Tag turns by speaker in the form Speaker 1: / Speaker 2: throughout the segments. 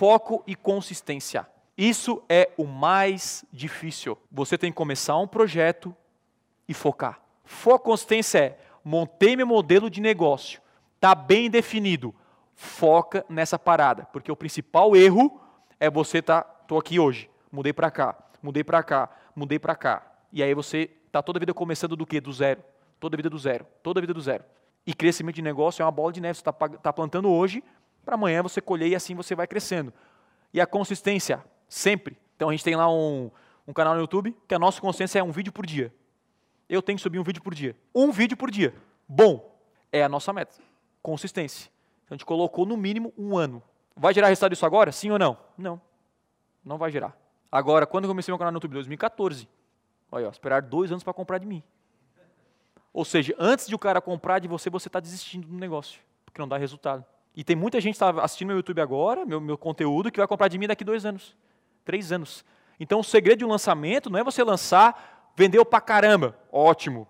Speaker 1: foco e consistência. Isso é o mais difícil. Você tem que começar um projeto e focar. Foco e consistência é montei meu modelo de negócio, está bem definido. Foca nessa parada, porque o principal erro é você tá, tô aqui hoje, mudei para cá, mudei para cá, mudei para cá. E aí você tá toda a vida começando do quê? Do zero. Toda a vida do zero. Toda a vida do zero. E crescimento de negócio é uma bola de neve. Você está tá plantando hoje, para amanhã você colher e assim você vai crescendo. E a consistência, sempre. Então a gente tem lá um, um canal no YouTube que a nossa consistência é um vídeo por dia. Eu tenho que subir um vídeo por dia. Um vídeo por dia. Bom, é a nossa meta. Consistência. Então a gente colocou no mínimo um ano. Vai gerar resultado isso agora? Sim ou não? Não. Não vai gerar. Agora, quando eu comecei meu canal no YouTube? 2014. Olha, ó, esperar dois anos para comprar de mim. Ou seja, antes de o cara comprar de você, você está desistindo do negócio, porque não dá resultado. E tem muita gente que está assistindo meu YouTube agora, meu, meu conteúdo, que vai comprar de mim daqui dois anos, três anos. Então, o segredo de um lançamento não é você lançar, vendeu pra caramba, ótimo.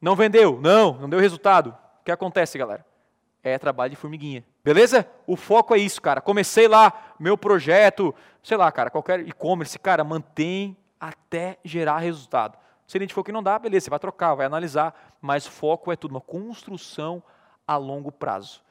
Speaker 1: Não vendeu, não, não deu resultado. O que acontece, galera? É trabalho de formiguinha. Beleza? O foco é isso, cara. Comecei lá meu projeto, sei lá, cara, qualquer e-commerce, cara, mantém até gerar resultado. Se identificou que não dá, beleza, você vai trocar, vai analisar, mas foco é tudo, uma construção a longo prazo.